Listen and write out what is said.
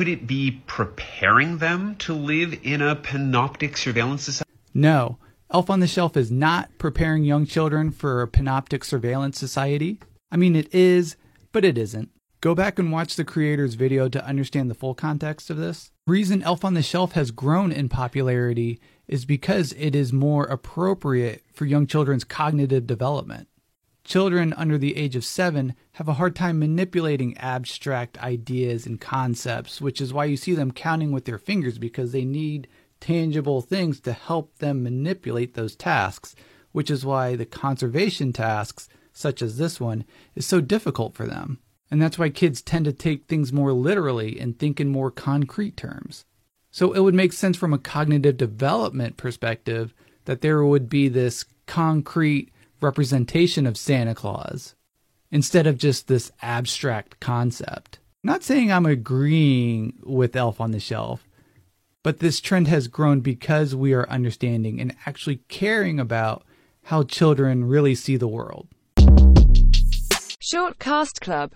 could it be preparing them to live in a panoptic surveillance society? No. Elf on the Shelf is not preparing young children for a panoptic surveillance society. I mean, it is, but it isn't. Go back and watch the creator's video to understand the full context of this. reason Elf on the Shelf has grown in popularity is because it is more appropriate for young children's cognitive development. Children under the age of seven have a hard time manipulating abstract ideas and concepts, which is why you see them counting with their fingers because they need tangible things to help them manipulate those tasks, which is why the conservation tasks, such as this one, is so difficult for them. And that's why kids tend to take things more literally and think in more concrete terms. So it would make sense from a cognitive development perspective that there would be this concrete representation of Santa Claus instead of just this abstract concept. not saying I'm agreeing with Elf on the Shelf, but this trend has grown because we are understanding and actually caring about how children really see the world. Short Cast Club